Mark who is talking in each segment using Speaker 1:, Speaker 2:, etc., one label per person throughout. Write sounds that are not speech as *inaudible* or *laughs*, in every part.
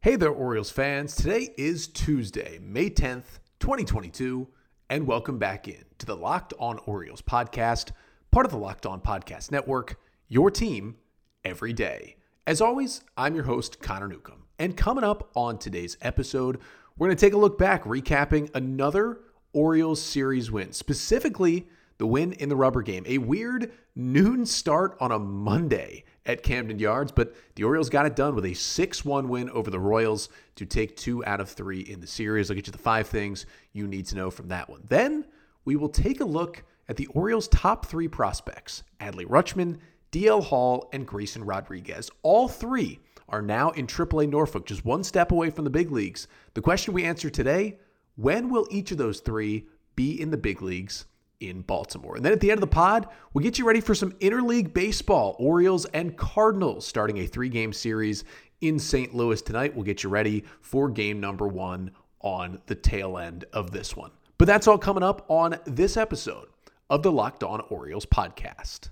Speaker 1: Hey there, Orioles fans. Today is Tuesday, May 10th, 2022, and welcome back in to the Locked On Orioles podcast, part of the Locked On Podcast Network, your team every day. As always, I'm your host, Connor Newcomb. And coming up on today's episode, we're going to take a look back, recapping another Orioles series win, specifically the win in the rubber game. A weird noon start on a Monday at Camden Yards, but the Orioles got it done with a 6 1 win over the Royals to take two out of three in the series. I'll get you the five things you need to know from that one. Then we will take a look at the Orioles' top three prospects Adley Rutschman, DL Hall, and Grayson Rodriguez. All three are now in AAA Norfolk, just one step away from the big leagues. The question we answer today when will each of those three be in the big leagues in Baltimore. And then at the end of the pod, we'll get you ready for some interleague baseball. Orioles and Cardinals starting a three game series in St. Louis tonight. We'll get you ready for game number one on the tail end of this one. But that's all coming up on this episode of the Locked On Orioles podcast.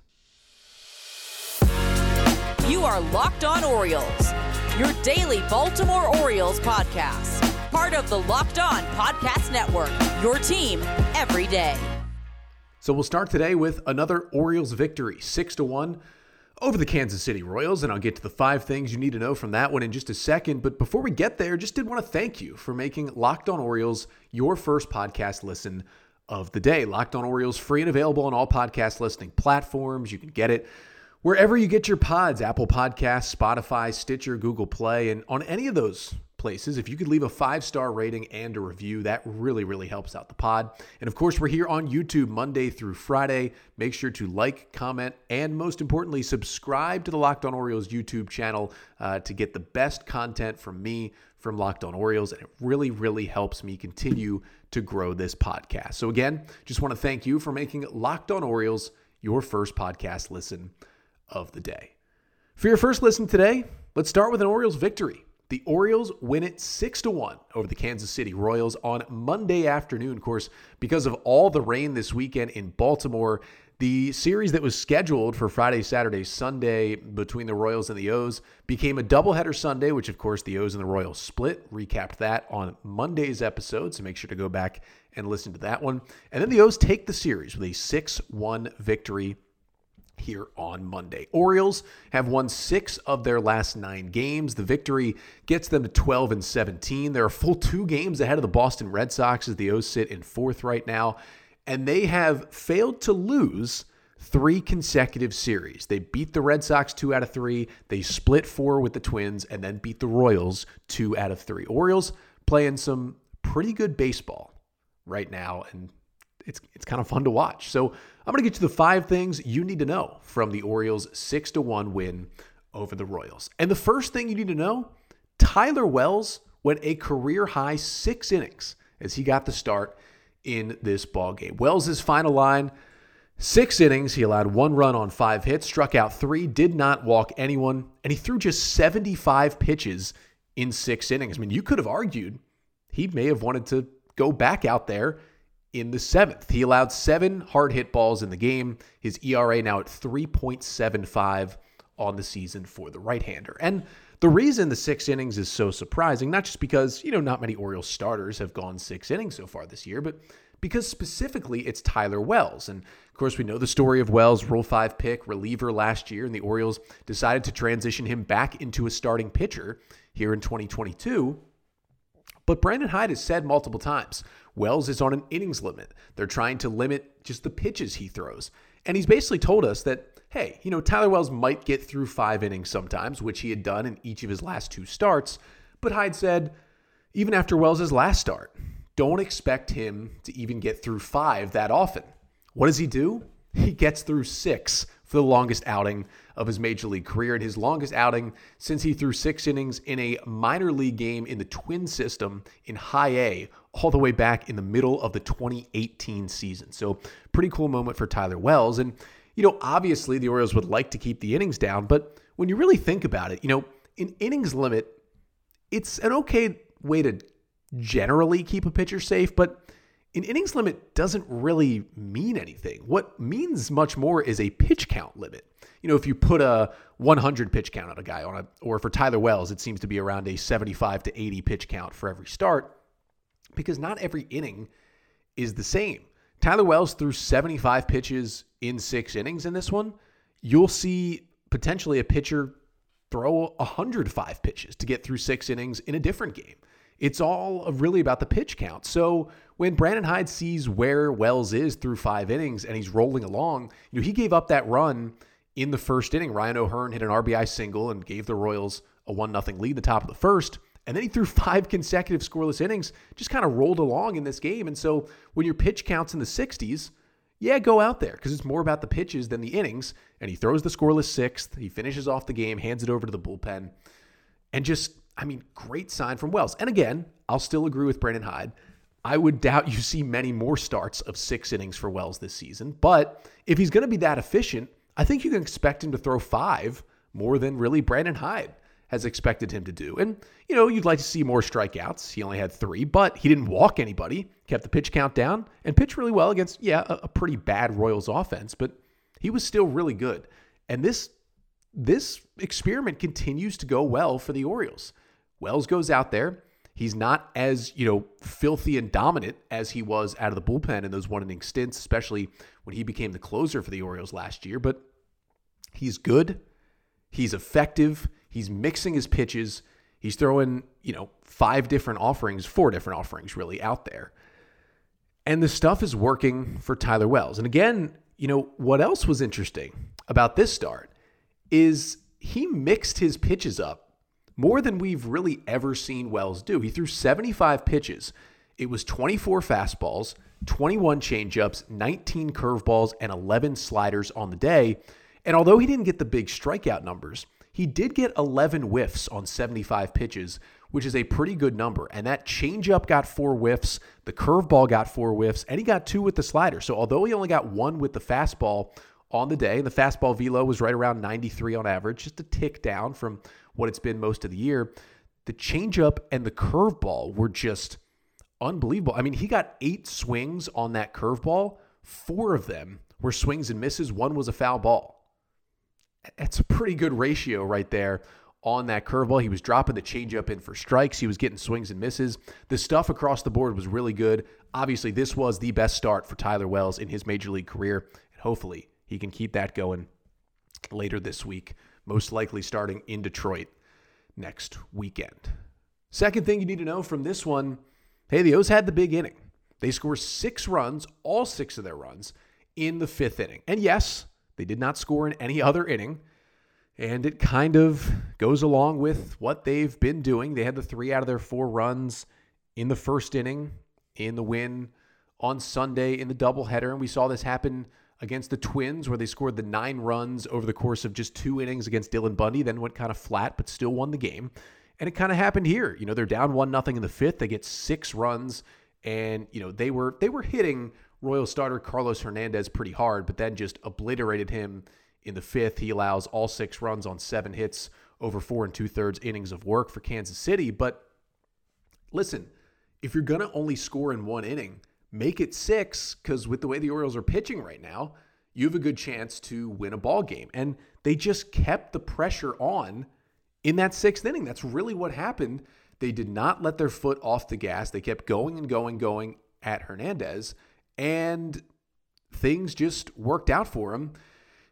Speaker 2: You are Locked On Orioles, your daily Baltimore Orioles podcast. Part of the Locked On Podcast Network, your team every day.
Speaker 1: So we'll start today with another Orioles victory, 6 to 1 over the Kansas City Royals, and I'll get to the five things you need to know from that one in just a second. But before we get there, just did want to thank you for making Locked On Orioles your first podcast listen of the day. Locked On Orioles free and available on all podcast listening platforms. You can get it wherever you get your pods, Apple Podcasts, Spotify, Stitcher, Google Play, and on any of those places. If you could leave a five star rating and a review, that really, really helps out the pod. And of course, we're here on YouTube Monday through Friday. Make sure to like, comment, and most importantly, subscribe to the Locked On Orioles YouTube channel uh, to get the best content from me from Locked On Orioles. And it really, really helps me continue to grow this podcast. So, again, just want to thank you for making Locked On Orioles your first podcast listen of the day. For your first listen today, let's start with an Orioles victory. The Orioles win it 6 to 1 over the Kansas City Royals on Monday afternoon. Of course, because of all the rain this weekend in Baltimore, the series that was scheduled for Friday, Saturday, Sunday between the Royals and the O's became a doubleheader Sunday, which of course the O's and the Royals split. Recapped that on Monday's episode, so make sure to go back and listen to that one. And then the O's take the series with a 6 1 victory here on Monday. Orioles have won six of their last nine games. The victory gets them to 12 and 17. They're a full two games ahead of the Boston Red Sox as the O's sit in fourth right now. And they have failed to lose three consecutive series. They beat the Red Sox two out of three. They split four with the Twins and then beat the Royals two out of three. Orioles playing some pretty good baseball right now. And it's it's kind of fun to watch. So I'm going to get to the five things you need to know from the Orioles' six to one win over the Royals. And the first thing you need to know: Tyler Wells went a career high six innings as he got the start in this ball game. Wells' final line. Six innings, he allowed one run on five hits, struck out three, did not walk anyone, and he threw just 75 pitches in six innings. I mean, you could have argued he may have wanted to go back out there in the seventh. He allowed seven hard hit balls in the game. His ERA now at 3.75 on the season for the right hander. And the reason the six innings is so surprising, not just because, you know, not many Orioles starters have gone six innings so far this year, but because specifically it's Tyler Wells. And of course, we know the story of Wells, Rule 5 pick, reliever last year, and the Orioles decided to transition him back into a starting pitcher here in 2022. But Brandon Hyde has said multiple times Wells is on an innings limit. They're trying to limit just the pitches he throws. And he's basically told us that, hey, you know, Tyler Wells might get through five innings sometimes, which he had done in each of his last two starts. But Hyde said, even after Wells' last start, don't expect him to even get through five that often. What does he do? He gets through six for the longest outing of his major league career and his longest outing since he threw six innings in a minor league game in the twin system in high A all the way back in the middle of the 2018 season. So, pretty cool moment for Tyler Wells. And, you know, obviously the Orioles would like to keep the innings down, but when you really think about it, you know, an innings limit, it's an okay way to generally keep a pitcher safe, but an innings limit doesn't really mean anything. What means much more is a pitch count limit. You know, if you put a 100 pitch count on a guy on a, or for Tyler Wells, it seems to be around a 75 to 80 pitch count for every start because not every inning is the same. Tyler Wells threw 75 pitches in six innings in this one. You'll see potentially a pitcher throw 105 pitches to get through six innings in a different game. It's all really about the pitch count. So when Brandon Hyde sees where Wells is through five innings and he's rolling along, you know, he gave up that run in the first inning. Ryan O'Hearn hit an RBI single and gave the Royals a 1 0 lead the top of the first. And then he threw *laughs* five consecutive scoreless innings, just kind of rolled along in this game. And so when your pitch counts in the 60s, yeah, go out there because it's more about the pitches than the innings. And he throws the scoreless sixth. He finishes off the game, hands it over to the bullpen. And just, I mean, great sign from Wells. And again, I'll still agree with Brandon Hyde. I would doubt you see many more starts of six innings for Wells this season. But if he's going to be that efficient, I think you can expect him to throw five more than really Brandon Hyde has expected him to do. And, you know, you'd like to see more strikeouts. He only had three, but he didn't walk anybody, kept the pitch count down, and pitched really well against, yeah, a, a pretty bad Royals offense, but he was still really good. And this this experiment continues to go well for the Orioles. Wells goes out there. He's not as, you know, filthy and dominant as he was out of the bullpen in those one inning stints, especially when he became the closer for the Orioles last year, but he's good. He's effective. He's mixing his pitches. He's throwing, you know, five different offerings, four different offerings really out there. And the stuff is working for Tyler Wells. And again, you know, what else was interesting about this start is he mixed his pitches up more than we've really ever seen Wells do. He threw 75 pitches. It was 24 fastballs, 21 changeups, 19 curveballs, and 11 sliders on the day. And although he didn't get the big strikeout numbers, he did get 11 whiffs on 75 pitches, which is a pretty good number. And that changeup got four whiffs, the curveball got four whiffs, and he got two with the slider. So although he only got one with the fastball on the day, the fastball velo was right around 93 on average, just a tick down from what it's been most of the year. The changeup and the curveball were just unbelievable. I mean, he got eight swings on that curveball. Four of them were swings and misses. One was a foul ball. That's a pretty good ratio right there on that curveball. He was dropping the changeup in for strikes. He was getting swings and misses. The stuff across the board was really good. Obviously, this was the best start for Tyler Wells in his major league career. And hopefully, he can keep that going later this week, most likely starting in Detroit next weekend. Second thing you need to know from this one hey, the O's had the big inning. They score six runs, all six of their runs, in the fifth inning. And yes, they did not score in any other inning. And it kind of goes along with what they've been doing. They had the three out of their four runs in the first inning in the win on Sunday in the doubleheader. And we saw this happen against the Twins, where they scored the nine runs over the course of just two innings against Dylan Bundy, then went kind of flat, but still won the game. And it kind of happened here. You know, they're down one nothing in the fifth. They get six runs, and you know they were they were hitting Royal starter Carlos Hernandez pretty hard, but then just obliterated him in the fifth. He allows all six runs on seven hits over four and two thirds innings of work for Kansas City. But listen, if you're to only score in one inning, make it six because with the way the Orioles are pitching right now, you have a good chance to win a ball game. And they just kept the pressure on in that sixth inning. That's really what happened. They did not let their foot off the gas. They kept going and going, going at Hernandez and things just worked out for him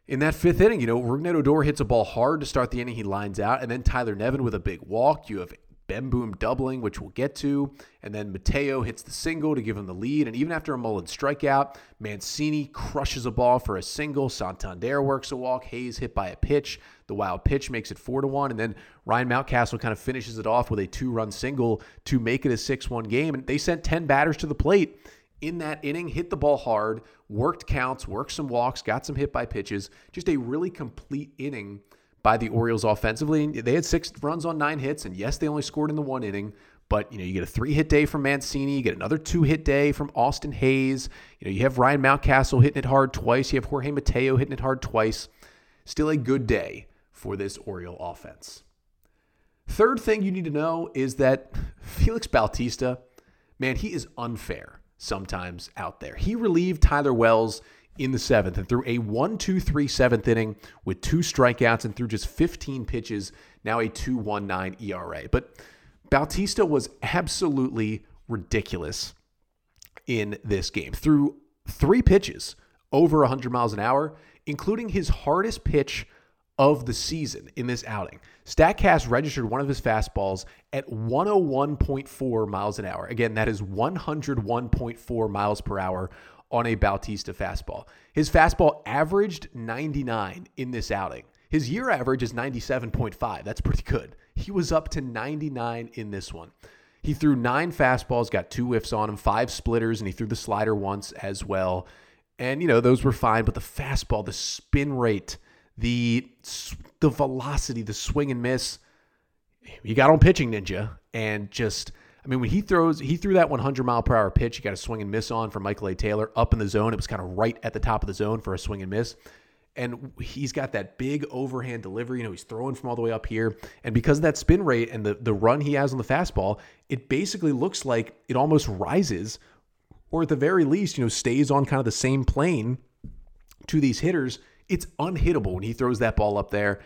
Speaker 1: in that fifth inning. You know, Rougned Odor hits a ball hard to start the inning. He lines out, and then Tyler Nevin with a big walk. You have Bemboom doubling, which we'll get to. And then Mateo hits the single to give him the lead. And even after a Mullins strikeout, Mancini crushes a ball for a single. Santander works a walk. Hays hit by a pitch. The wild pitch makes it four to one. And then Ryan Mountcastle kind of finishes it off with a two run single to make it a 6 1 game. And they sent 10 batters to the plate in that inning, hit the ball hard, worked counts, worked some walks, got some hit by pitches. Just a really complete inning by the Orioles offensively. They had six runs on nine hits, and yes, they only scored in the one inning. But you know, you get a three-hit day from Mancini, you get another two-hit day from Austin Hays. You know, you have Ryan Mountcastle hitting it hard twice. You have Jorge Mateo hitting it hard twice. Still a good day for this Oriole offense. Third thing you need to know is that *laughs* Felix Bautista, man, he is unfair sometimes out there. He relieved Tyler Wells in the seventh and through a 1 2 3 seventh inning with two strikeouts and through just 15 pitches, now a 2.19 ERA. But Bautista was absolutely ridiculous in this game. Through three pitches over 100 miles an hour, including his hardest pitch of the season in this outing. StatCast registered one of his fastballs at 101.4 miles an hour. Again, that is 101.4 miles per hour on a Bautista fastball. His fastball averaged 99 in this outing. His year average is 97.5. That's pretty good. He was up to 99 in this one. He threw nine fastballs, got two whiffs on him, five splitters, and he threw the slider once as well. And, you know, those were fine, but the fastball, the spin rate, the the velocity, the swing and miss, he got on pitching ninja and just I mean when he throws he threw that 100 mile per hour pitch, he got a swing and miss on from Michael A. Taylor up in the zone. It was kind of right at the top of the zone for a swing and miss. And he's got that big overhand delivery. You know, he's throwing from all the way up here. And because of that spin rate and the, the run he has on the fastball, it basically looks like it almost rises, or at the very least, you know, stays on kind of the same plane to these hitters it's unhittable when he throws that ball up there.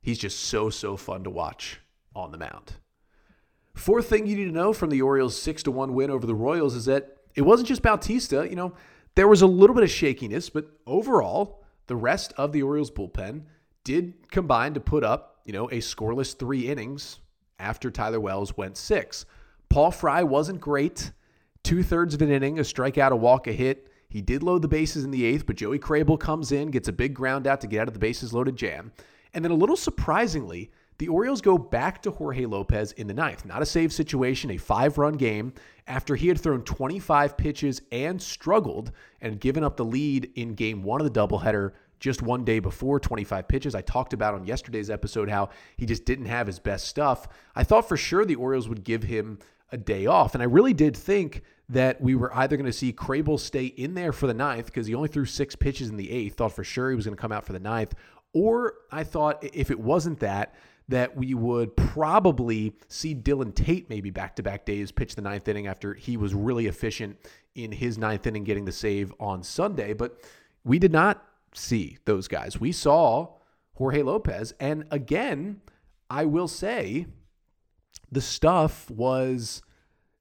Speaker 1: He's just so, so fun to watch on the mound. Fourth thing you need to know from the Orioles' 6 to 1 win over the Royals is that it wasn't just Bautista. You know, there was a little bit of shakiness, but overall, the rest of the Orioles bullpen did combine to put up, you know, a scoreless three innings after Tyler Wells went six. Paul Fry wasn't great. Two thirds of an inning, a strikeout, a walk, a hit. He did load the bases in the eighth, but Joey Krehbiel comes in, gets a big ground out to get out of the bases loaded jam. And then a little surprisingly, the Orioles go back to Jorge Lopez in the ninth. Not a save situation, a five run game after he had thrown 25 pitches and struggled and given up the lead in game one of the doubleheader just one day before 25 pitches. I talked about on yesterday's episode how he just didn't have his best stuff. I thought for sure the Orioles would give him a day off. And I really did think that we were either going to see Krehbiel stay in there for the ninth because he only threw six pitches in the eighth. Thought for sure he was going to come out for the ninth. Or I thought if it wasn't that, that we would probably see Dylan Tate maybe back to back days pitch the ninth inning after he was really efficient in his ninth inning getting the save on Sunday. But we did not see those guys. We saw Jorge Lopez. And again, I will say the stuff was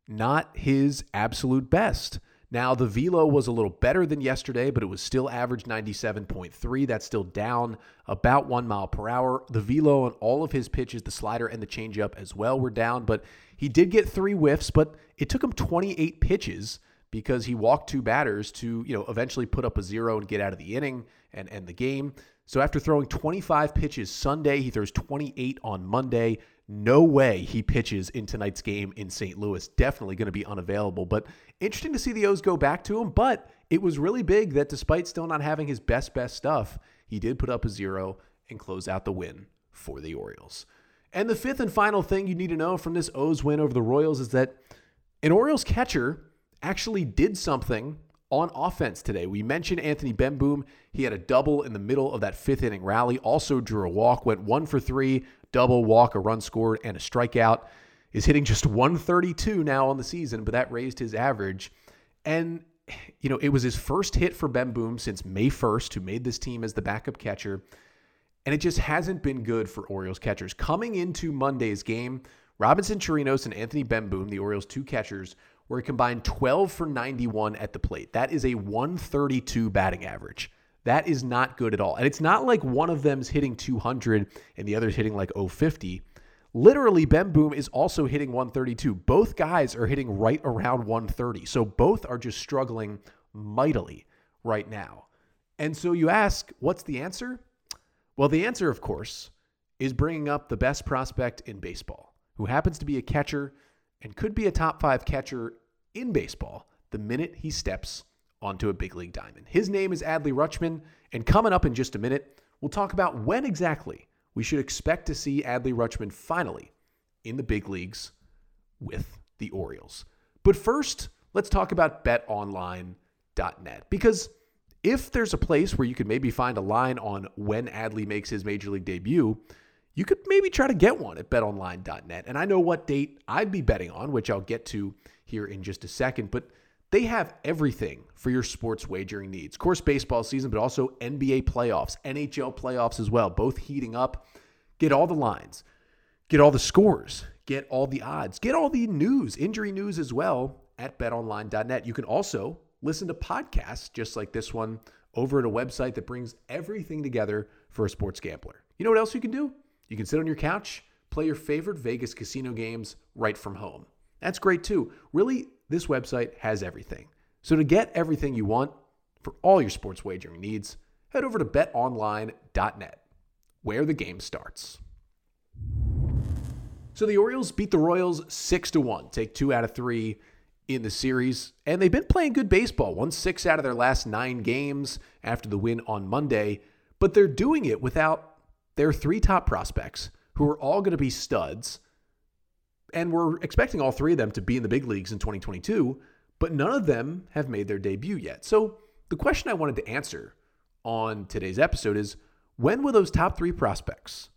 Speaker 1: not his absolute best. Now, the velo was a little better than yesterday, but it was still average 97.3. That's still down about one mile per hour. The velo on all of his pitches, the slider and the changeup as well, were down, but he did get three whiffs, but it took him 28 pitches because he walked two batters to, you know, eventually put up a zero and get out of the inning and end the game. So after throwing 25 pitches Sunday, he throws 28 on Monday. No way he pitches in tonight's game in St. Louis. Definitely going to be unavailable. But interesting to see the O's go back to him. But it was really big that despite still not having his best, best stuff, he did put up a zero and close out the win for the Orioles. And the fifth and final thing you need to know from this O's win over the Royals is that an Orioles catcher actually did something on offense today. We mentioned Anthony Bemboom. He had a double in the middle of that fifth inning rally, also drew a walk, went one for three, double, walk, a run scored, and a strikeout. Is hitting just 132 now on the season, but that raised his average. And, you know, it was his first hit for Bemboom since May 1st, who made this team as the backup catcher. And it just hasn't been good for Orioles catchers. Coming into Monday's game, Robinson Chirinos and Anthony Bemboom, the Orioles' two catchers, were combined 12 for 91 at the plate. That is a 132 batting average. That is not good at all. And it's not like one of them's hitting 200 and the other's hitting like 050. Literally, Bemboom is also hitting 132. Both guys are hitting right around 130. So both are just struggling mightily right now. And so you ask, what's the answer? Well, the answer, of course, is bringing up the best prospect in baseball, who happens to be a catcher and could be a top five catcher in baseball the minute he steps onto a big league diamond. His name is Adley Rutschman, and coming up in just a minute, we'll talk about when exactly we should expect to see Adley Rutschman finally in the big leagues with the Orioles. But first, let's talk about betonline.net because if there's a place where you could maybe find a line on when Adley makes his major league debut, you could maybe try to get one at betonline.net. And I know what date I'd be betting on, which I'll get to here in just a second, but They have everything for your sports wagering needs. Of course, baseball season, but also NBA playoffs, NHL playoffs as well, both heating up. Get all the lines, get all the scores, get all the odds, get all the news, injury news as well at betonline.net. You can also listen to podcasts just like this one over at a website that brings everything together for a sports gambler. You know what else you can do? You can sit on your couch, play your favorite Vegas casino games right from home. That's great too. Really, this website has everything. So to get everything you want for all your sports wagering needs, head over to betonline.net, where the game starts. So the Orioles beat the Royals 6 to 1, take 2 out of 3 in the series, and they've been playing good baseball. Won 6 out of their last 9 games after the win on Monday, but they're doing it without their three top prospects who are all going to be studs. And we're expecting all three of them to be in the big leagues in 2022, but none of them have made their debut yet. So the question I wanted to answer on today's episode is when will those top three prospects,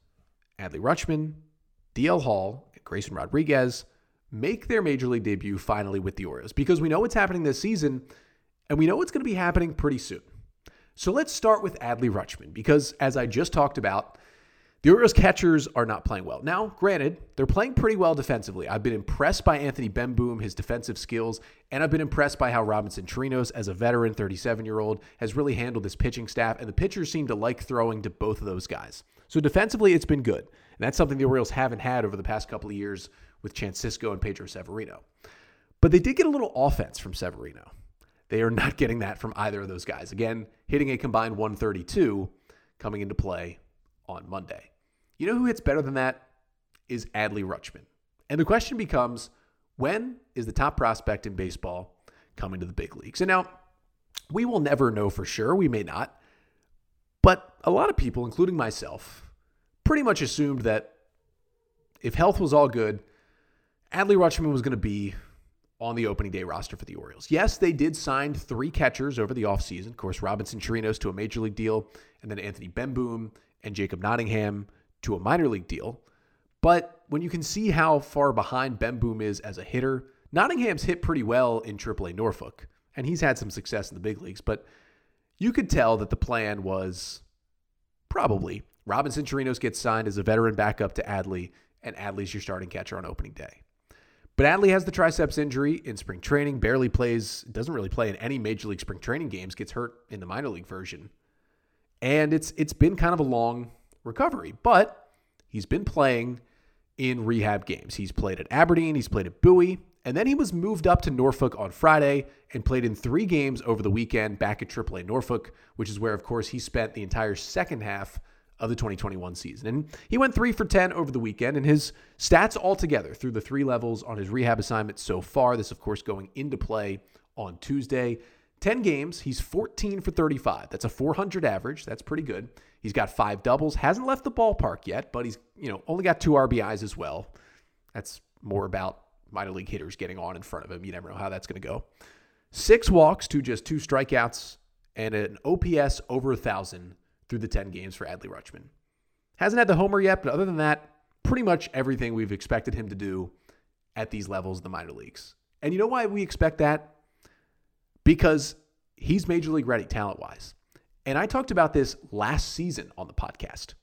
Speaker 1: Adley Rutschman, DL Hall, and Grayson Rodriguez, make their major league debut finally with the Orioles? Because we know what's happening this season, and we know what's going to be happening pretty soon. So let's start with Adley Rutschman, because as I just talked about, the Orioles catchers are not playing well. Now, granted, they're playing pretty well defensively. I've been impressed by Anthony Bemboom, his defensive skills, and I've been impressed by how Robinson Chirinos, as a veteran 37 year old, has really handled this pitching staff, and the pitchers seem to like throwing to both of those guys. So defensively, it's been good. And that's something the Orioles haven't had over the past couple of years with Chance Sisco and Pedro Severino. But they did get a little offense from Severino. They are not getting that from either of those guys. Again, hitting a combined 132 coming into play on Monday. You know who hits better than that? Is Adley Rutschman. And the question becomes when is the top prospect in baseball coming to the big leagues? And now, we will never know for sure. We may not. But a lot of people, including myself, pretty much assumed that if health was all good, Adley Rutschman was going to be on the opening day roster for the Orioles. Yes, they did sign three catchers over the offseason. Of course, Robinson Chirinos to a major league deal, and then Anthony Bemboom and Jacob Nottingham to a minor league deal. But when you can see how far behind Bemboom is as a hitter, Nottingham's hit pretty well in AAA Norfolk, and he's had some success in the big leagues. But you could tell that the plan was probably Robinson Chirinos gets signed as a veteran backup to Adley, and Adley's your starting catcher on opening day. But Adley has the triceps injury in spring training, barely plays, doesn't really play in any major league spring training games, gets hurt in the minor league version. And it's it's been kind of a long recovery, but he's been playing in rehab games. He's played at Aberdeen, he's played at Bowie, and then he was moved up to Norfolk on Friday and played in three games over the weekend back at AAA Norfolk, which is where, of course, he spent the entire second half of the 2021 season. And he went three for 10 over the weekend, and his stats altogether through the three levels on his rehab assignment so far, this, of course, going into play on Tuesday. 10 games, he's 14 for 35. That's a 400 average. That's pretty good. He's got five doubles, hasn't left the ballpark yet, but he's, you know, only got two RBIs as well. That's more about minor league hitters getting on in front of him. You never know how that's going to go. Six walks to just two strikeouts and an OPS over a 1,000 through the 10 games for Adley Rutschman. Hasn't had the homer yet, but other than that, pretty much everything we've expected him to do at these levels of the minor leagues. And you know why we expect that? Because he's major league ready talent wise. And I talked about this last season on the podcast.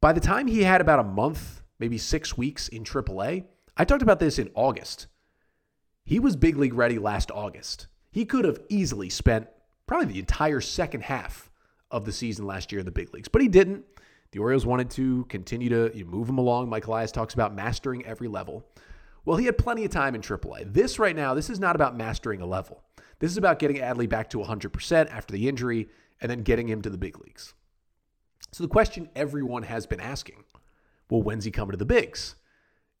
Speaker 1: By the time he had about a month, maybe six weeks in AAA, I talked about this in August. He was big league ready last August. He could have easily spent probably the entire second half of the season last year in the big leagues, but he didn't. The Orioles wanted to continue to move him along. Mike Elias talks about mastering every level. Well, he had plenty of time in AAA. This right now, this is not about mastering a level. This is about getting Adley back to 100% after the injury and then getting him to the big leagues. So the question everyone has been asking, well, when's he coming to the bigs?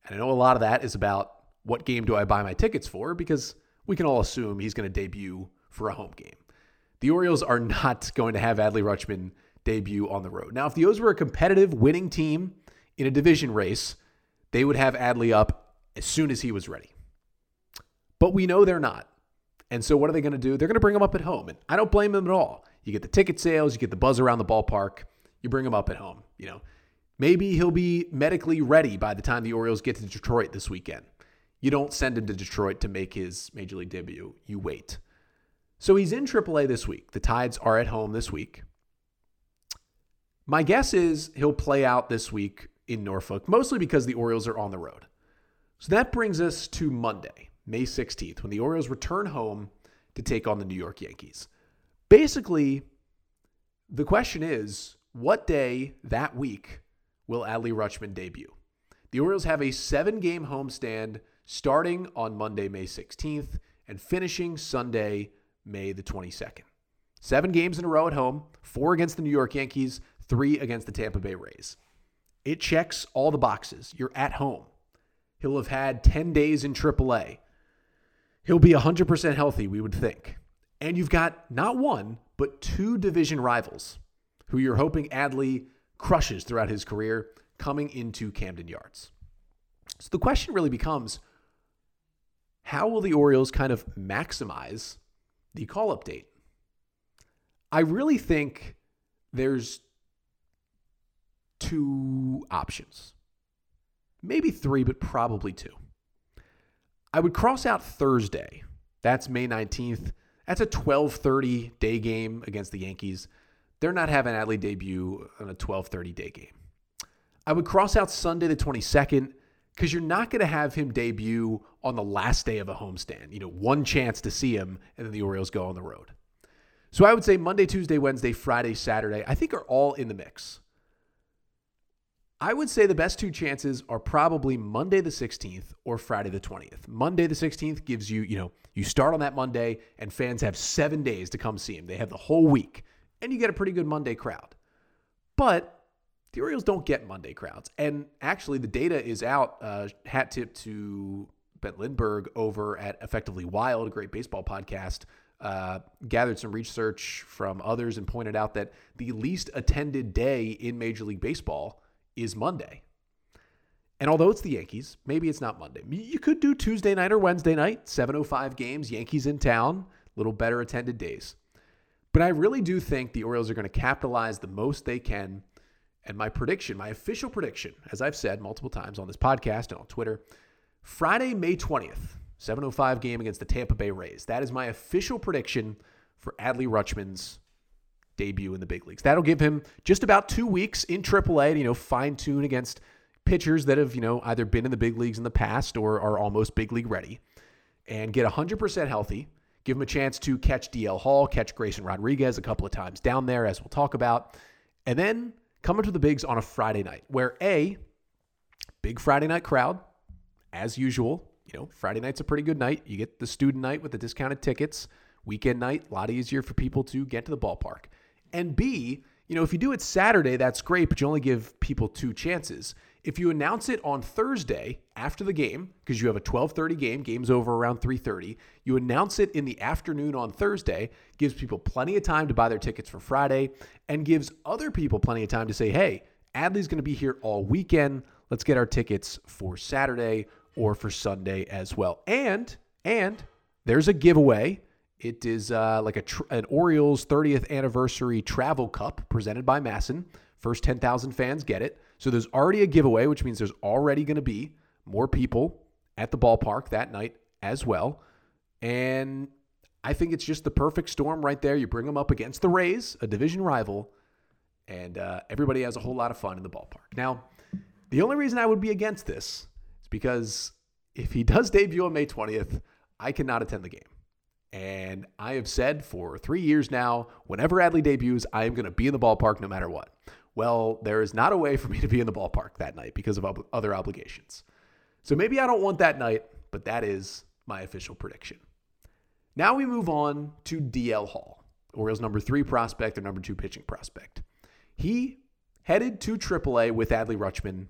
Speaker 1: And I know a lot of that is about what game do I buy my tickets for because we can all assume he's going to debut for a home game. The Orioles are not *laughs* going to have Adley Rutschman debut on the road. Now, if the O's were a competitive winning team in a division race, they would have Adley up as soon as he was ready. But we know they're not. And so what are they going to do? They're going to bring him up at home. And I don't blame them at all. You get the ticket sales, you get the buzz around the ballpark, you bring him up at home. You know, maybe he'll be medically ready by the time the Orioles get to Detroit this weekend. You don't send him to Detroit to make his major league debut. You wait. So he's in AAA this week. The Tides are at home this week. My guess is he'll play out this week in Norfolk, mostly because the Orioles are on the road. So that brings us to Monday, May 16th, when the Orioles return home to take on the New York Yankees. Basically, the question is what day that week will Adley Rutschman debut? The Orioles have a seven game homestand starting on Monday, May 16th, and finishing Sunday, May the 22nd. Seven games in a row at home, four against the New York Yankees, three against the Tampa Bay Rays. It checks all the boxes. You're at home. He'll have had 10 days in AAA. He'll be 100% healthy, we would think. And you've got not one, but two division rivals who you're hoping Adley crushes throughout his career coming into Camden Yards. So the question really becomes how will the Orioles kind of maximize the call up date? I really think there's two options. Maybe three, but probably two. I would cross out Thursday. That's May 19th. That's a 12:30 day game against the Yankees. They're not having Adley debut on a 12:30 day game. I would cross out Sunday the 22nd because you're not going to have him debut on the last day of a homestand. You know, one chance to see him, and then the Orioles go on the road. So I would say Monday, Tuesday, Wednesday, Friday, Saturday, I think are all in the mix. I would say the best two chances are probably Monday the 16th or Friday the 20th. Monday the 16th gives you, you know, you start on that Monday and fans have seven days to come see him. They have the whole week and you get a pretty good Monday crowd. But the Orioles don't get Monday crowds. And actually, the data is out. Uh, hat tip to Ben Lindbergh over at Effectively Wild, a great baseball podcast. Uh, gathered some research from others and pointed out that the least attended day in Major League Baseball is Monday. And although it's the Yankees, maybe it's not Monday. You could do Tuesday night or Wednesday night, 7:05 games, Yankees in town, little better attended days. But I really do think the Orioles are going to capitalize the most they can. And my prediction, my official prediction, as I've said multiple times on this podcast and on Twitter, Friday, May 20th, 7:05 game against the Tampa Bay Rays. That is my official prediction for Adley Rutschman's debut in the big leagues. That'll give him just about two weeks in AAA to, you know, fine tune against pitchers that have, you know, either been in the big leagues in the past or are almost big league ready and get 100% healthy. Give him a chance to catch DL Hall, catch Grayson Rodriguez a couple of times down there, as we'll talk about. And then come into the bigs on a Friday night where A, big Friday night crowd, as usual. You know, Friday night's a pretty good night. You get the student night with the discounted tickets. Weekend night, a lot easier for people to get to the ballpark. And B, you know, if you do it Saturday, that's great, but you only give people two chances. If you announce it on Thursday after the game, because you have a 12:30 game, game's over around 3:30, you announce it in the afternoon on Thursday, gives people plenty of time to buy their tickets for Friday, and gives other people plenty of time to say, "Hey, Adley's going to be here all weekend. Let's get our tickets for Saturday or for Sunday as well." And and there's a giveaway it is uh, like a tr- an Orioles 30th anniversary travel cup presented by Masson. First 10,000 fans get it. So there's already a giveaway, which means there's already going to be more people at the ballpark that night as well. And I think it's just the perfect storm right there. You bring them up against the Rays, a division rival, and uh, everybody has a whole lot of fun in the ballpark. Now, the only reason I would be against this is because if he does debut on May 20th, I cannot attend the game. And I have said for three years now, whenever Adley debuts, I am going to be in the ballpark no matter what. Well, there is not a way for me to be in the ballpark that night because of ob- other obligations. So maybe I don't want that night, but that is my official prediction. Now we move on to DL Hall, Orioles number three prospect or number two pitching prospect. He headed to AAA with Adley Rutschman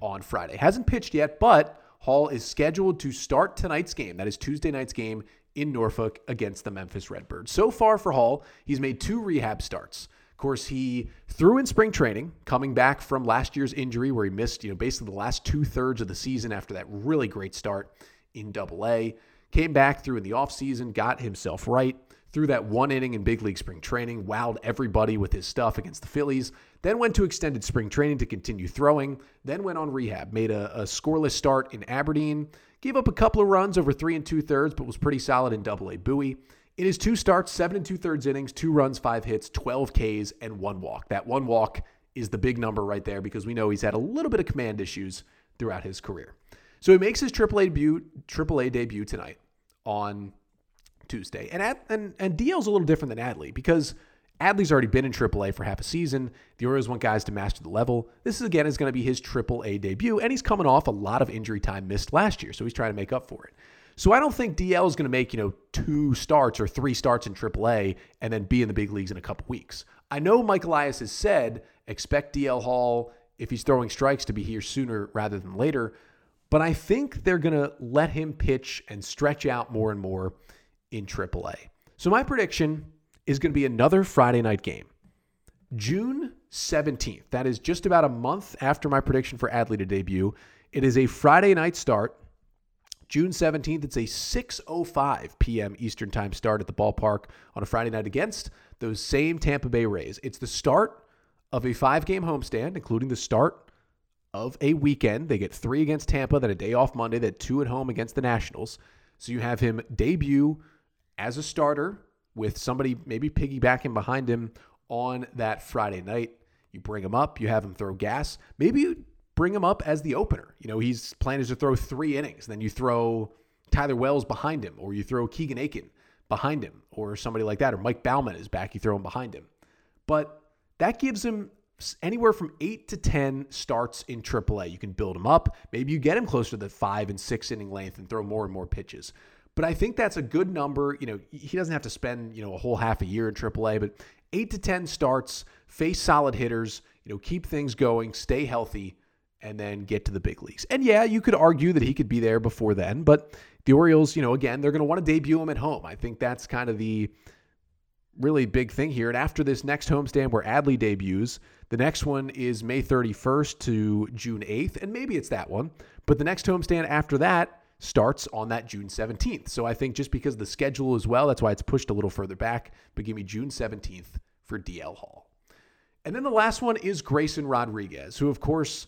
Speaker 1: on Friday. Hasn't pitched yet, but Hall is scheduled to start tonight's game. That is Tuesday night's game in Norfolk against the Memphis Redbirds. So far for Hall, he's made two rehab starts. Of course, he threw in spring training, coming back from last year's injury where he missed, you know, basically the last two thirds of the season after that really great start in Double A. Came back through in the offseason, got himself right, threw that one inning in big league spring training, wowed everybody with his stuff against the Phillies, then went to extended spring training to continue throwing, then went on rehab, made a, a scoreless start in Aberdeen, gave up a couple of runs over three and two thirds, but was pretty solid in double A Bowie. In his two starts, seven and two thirds innings, two runs, five hits, 12 Ks, and one walk. That one walk is the big number right there because we know he's had a little bit of command issues throughout his career. So he makes his AAA debut, AAA debut tonight on Tuesday. And, Ad, and, and DL's a little different than Adley because Adley's already been in AAA for half a season. The Orioles want guys to master the level. This is again is going to be his AAA debut, and he's coming off a lot of injury time missed last year, so he's trying to make up for it. So I don't think DL is going to make you know two starts or three starts in AAA and then be in the big leagues in a couple weeks. I know Mike Elias has said expect DL Hall if he's throwing strikes to be here sooner rather than later, but I think they're going to let him pitch and stretch out more and more in AAA. So my prediction is going to be another Friday night game. June 17th. That is just about a month after my prediction for Adley to debut. It is a Friday night start. June 17th, it's a 6:05 p.m. Eastern Time start at the ballpark on a Friday night against those same Tampa Bay Rays. It's the start of a five-game homestand, including the start of a weekend. They get 3 against Tampa, then a day off Monday, then 2 at home against the Nationals. So you have him debut as a starter with somebody maybe piggybacking behind him on that Friday night. You bring him up, you have him throw gas. Maybe you bring him up as the opener. You know, he's planning to throw three innings. Then you throw Tyler Wells behind him, or you throw Keegan Akin behind him, or somebody like that, or Mike Baumann is back, you throw him behind him. But that gives him anywhere from eight to 10 starts in AAA. You can build him up. Maybe you get him closer to the five and six inning length and throw more and more pitches. But I think that's a good number. You know, he doesn't have to spend, you know, a whole half a year in AAA, but eight to 10 starts, face solid hitters, you know, keep things going, stay healthy, and then get to the big leagues. And yeah, you could argue that he could be there before then, but the Orioles, you know, again, they're going to want to debut him at home. I think that's kind of the really big thing here. And after this next homestand where Adley debuts, the next one is May 31st to June 8th, and maybe it's that one. But the next homestand after that starts on that June 17th. So I think just because the schedule as well, that's why it's pushed a little further back. But give me June 17th for DL Hall. And then the last one is Grayson Rodriguez, who, of course,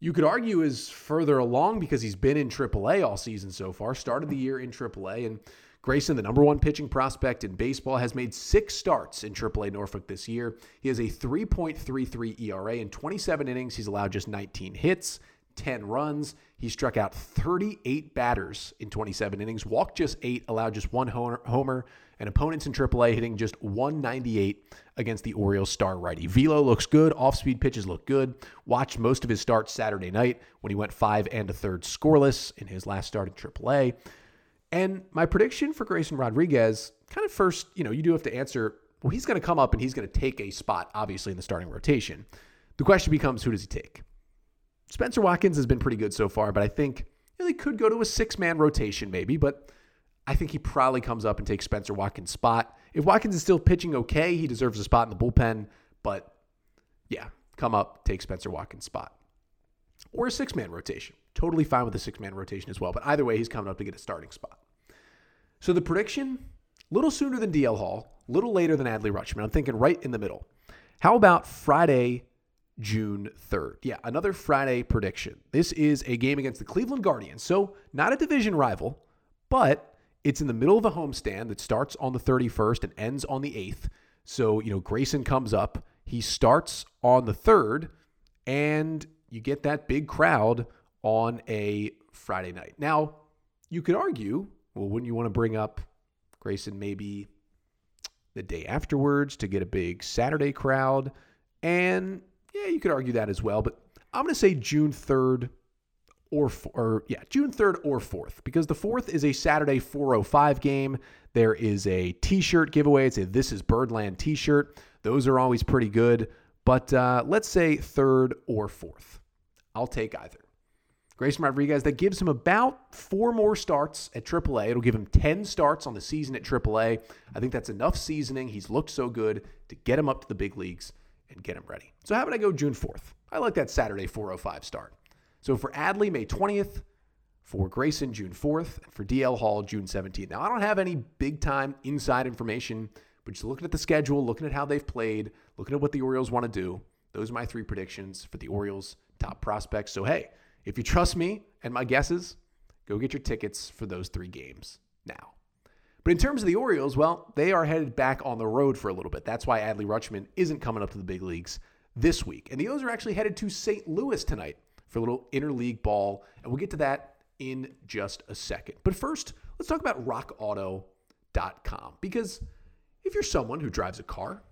Speaker 1: you could argue is further along because he's been in AAA all season so far, started the year in AAA. And Grayson, the number one pitching prospect in baseball, has made six starts in AAA Norfolk this year. He has a 3.33 ERA in 27 innings. He's allowed just 19 hits, 10 runs. He struck out 38 batters in 27 innings, walked just eight, allowed just one homer, and opponents in AAA hitting just 198 against the Orioles star righty. Velo looks good. Off speed pitches look good. Watched most of his starts Saturday night when he went five and a third scoreless in his last start in AAA. And my prediction for Grayson Rodriguez, kind of first, you know, you do have to answer, well, he's going to come up and he's going to take a spot, obviously, in the starting rotation. The question becomes, who does he take? Spencer Watkins has been pretty good so far, but I think you know, they could go to a six man rotation maybe, but I think he probably comes up and takes Spencer Watkins' spot. If Watkins is still pitching okay, he deserves a spot in the bullpen, but yeah, come up, take Spencer Watkins' spot. Or a six man rotation. Totally fine with a six man rotation as well, but either way, he's coming up to get a starting spot. So the prediction, little sooner than DL Hall, little later than Adley Rutschman. I'm thinking right in the middle. How about Friday, June 3rd? Yeah, another Friday prediction. This is a game against the Cleveland Guardians. So not a division rival, but it's in the middle of a homestand that starts on the 31st and ends on the 8th. So, you know, Grayson comes up. He starts on the 3rd, and you get that big crowd on a Friday night. Now, you could argue well, wouldn't you want to bring up Grayson maybe the day afterwards to get a big Saturday crowd? And yeah, you could argue that as well. But I'm going to say June 3rd or, or yeah, June 3rd or 4th because the 4th is a Saturday 405 game. There is a t-shirt giveaway. It's a This is Birdland t-shirt. Those are always pretty good. But uh, let's say 3rd or 4th. I'll take either. Grayson Rodriguez, that gives him about four more starts at AAA. It'll give him 10 starts on the season at AAA. I think that's enough seasoning. He's looked so good to get him up to the big leagues and get him ready. So, how about I go June 4th? I like that Saturday 405 start. So, for Adley, May 20th, for Grayson June 4th, and for DL Hall June 17th. Now, I don't have any big time inside information, but just looking at the schedule, looking at how they've played, looking at what the Orioles want to do, those are my three predictions for the Orioles' top prospects. So, hey, if you trust me and my guesses, go get your tickets for those three games now. But in terms of the Orioles, well, they are headed back on the road for a little bit. That's why Adley Rutschman isn't coming up to the big leagues this week. And the O's are actually headed to St. Louis tonight for a little interleague ball. And we'll get to that in just a second. But first, let's talk about rockauto.com. Because if you're someone who drives a car,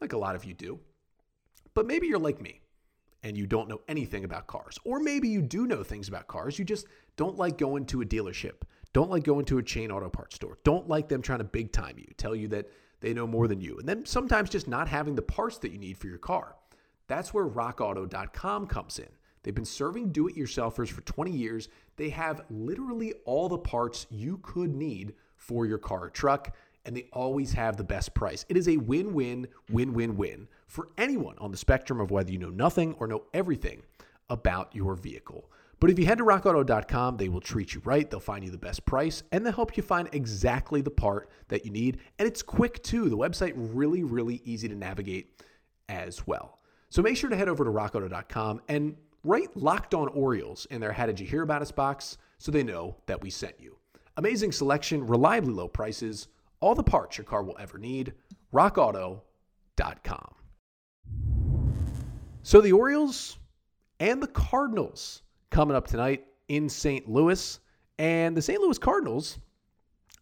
Speaker 1: like a lot of you do, but maybe you're like me and you don't know anything about cars, or maybe you do know things about cars, you just don't like going to a dealership don't like going to a chain auto parts store. Don't like them trying to big time you, tell you that they know more than you. And then sometimes just not having the parts that you need for your car. That's where rockauto.com comes in. They've been serving do it yourselfers for 20 years. They have literally all the parts you could need for your car or truck, and they always have the best price. It is a win win, win win win for anyone on the spectrum of whether you know nothing or know everything about your vehicle. But if you head to rockauto.com, they will treat you right. They'll find you the best price and they'll help you find exactly the part that you need. And it's quick too. The website really, really easy to navigate as well. So make sure to head over to rockauto.com and write Locked On Orioles in their How Did You Hear About Us box so they know that we sent you. Amazing selection, reliably low prices, all the parts your car will ever need. RockAuto.com. So the Orioles and the Cardinals coming up tonight in St. Louis. And the St. Louis Cardinals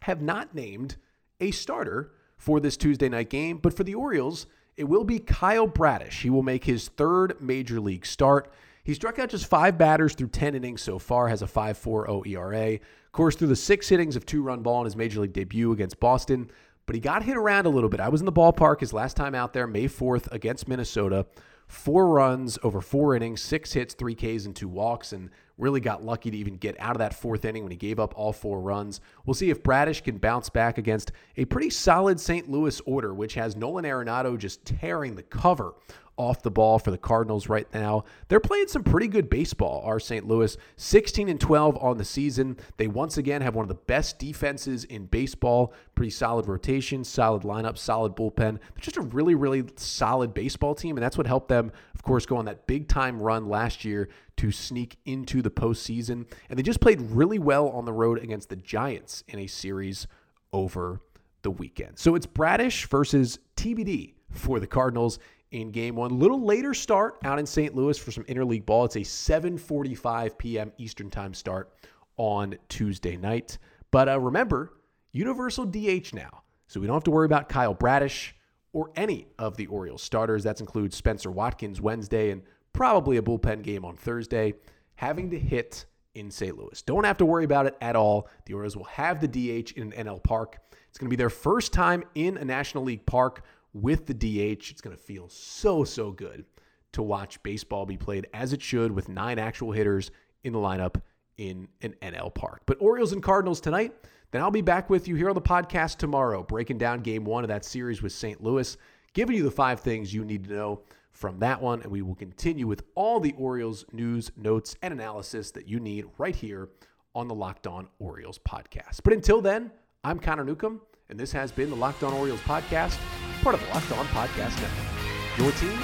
Speaker 1: have not named a starter for this Tuesday night game, but for the Orioles, it will be Kyle Bradish. He will make his third major league start. He struck out just five batters through 10 innings so far, has a 5.40 ERA. Of course, threw the six innings of two run ball in his major league debut against Boston, but he got hit around a little bit. I was in the ballpark his last time out there, May 4th against Minnesota four runs over four innings, six hits, three Ks, and two walks, and really got lucky to even get out of that fourth inning when he gave up all four runs. We'll see if Bradish can bounce back against a pretty solid St. Louis order, which has Nolan Arenado just tearing the cover off the ball for the Cardinals right now. They're playing some pretty good baseball, our St. Louis. 16 and 12 on the season. They once again have one of the best defenses in baseball. Pretty solid rotation, solid lineup, solid bullpen. They're just a really, really solid baseball team, and that's what helped them, of course, go on that big time run last year to sneak into the postseason. And they just played really well on the road against the Giants in a series over the weekend. So it's Bradish versus TBD for the Cardinals in game one. Little later start out in St. Louis for some interleague ball. It's a 7:45 p.m. Eastern time start on Tuesday night. But uh, remember, universal DH now, so we don't have to worry about Kyle Bradish or any of the Orioles starters. That includes Spencer Watkins Wednesday and probably a bullpen game on Thursday, having to hit in St. Louis. Don't have to worry about it at all. The Orioles will have the DH in an NL park. It's going to be their first time in a National League park with the DH. It's going to feel so, so good to watch baseball be played as it should with nine actual hitters in the lineup in an NL park. But Orioles and Cardinals tonight. Then I'll be back with you here on the podcast tomorrow, breaking down game one of that series with St. Louis, giving you the five things you need to know from that one. And we will continue with all the Orioles news, notes, and analysis that you need right here on the Locked On Orioles podcast. But until then, I'm Connor Newcomb, and this has been the Locked On Orioles podcast part of the Locked On Podcast Network. Your team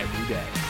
Speaker 1: every day.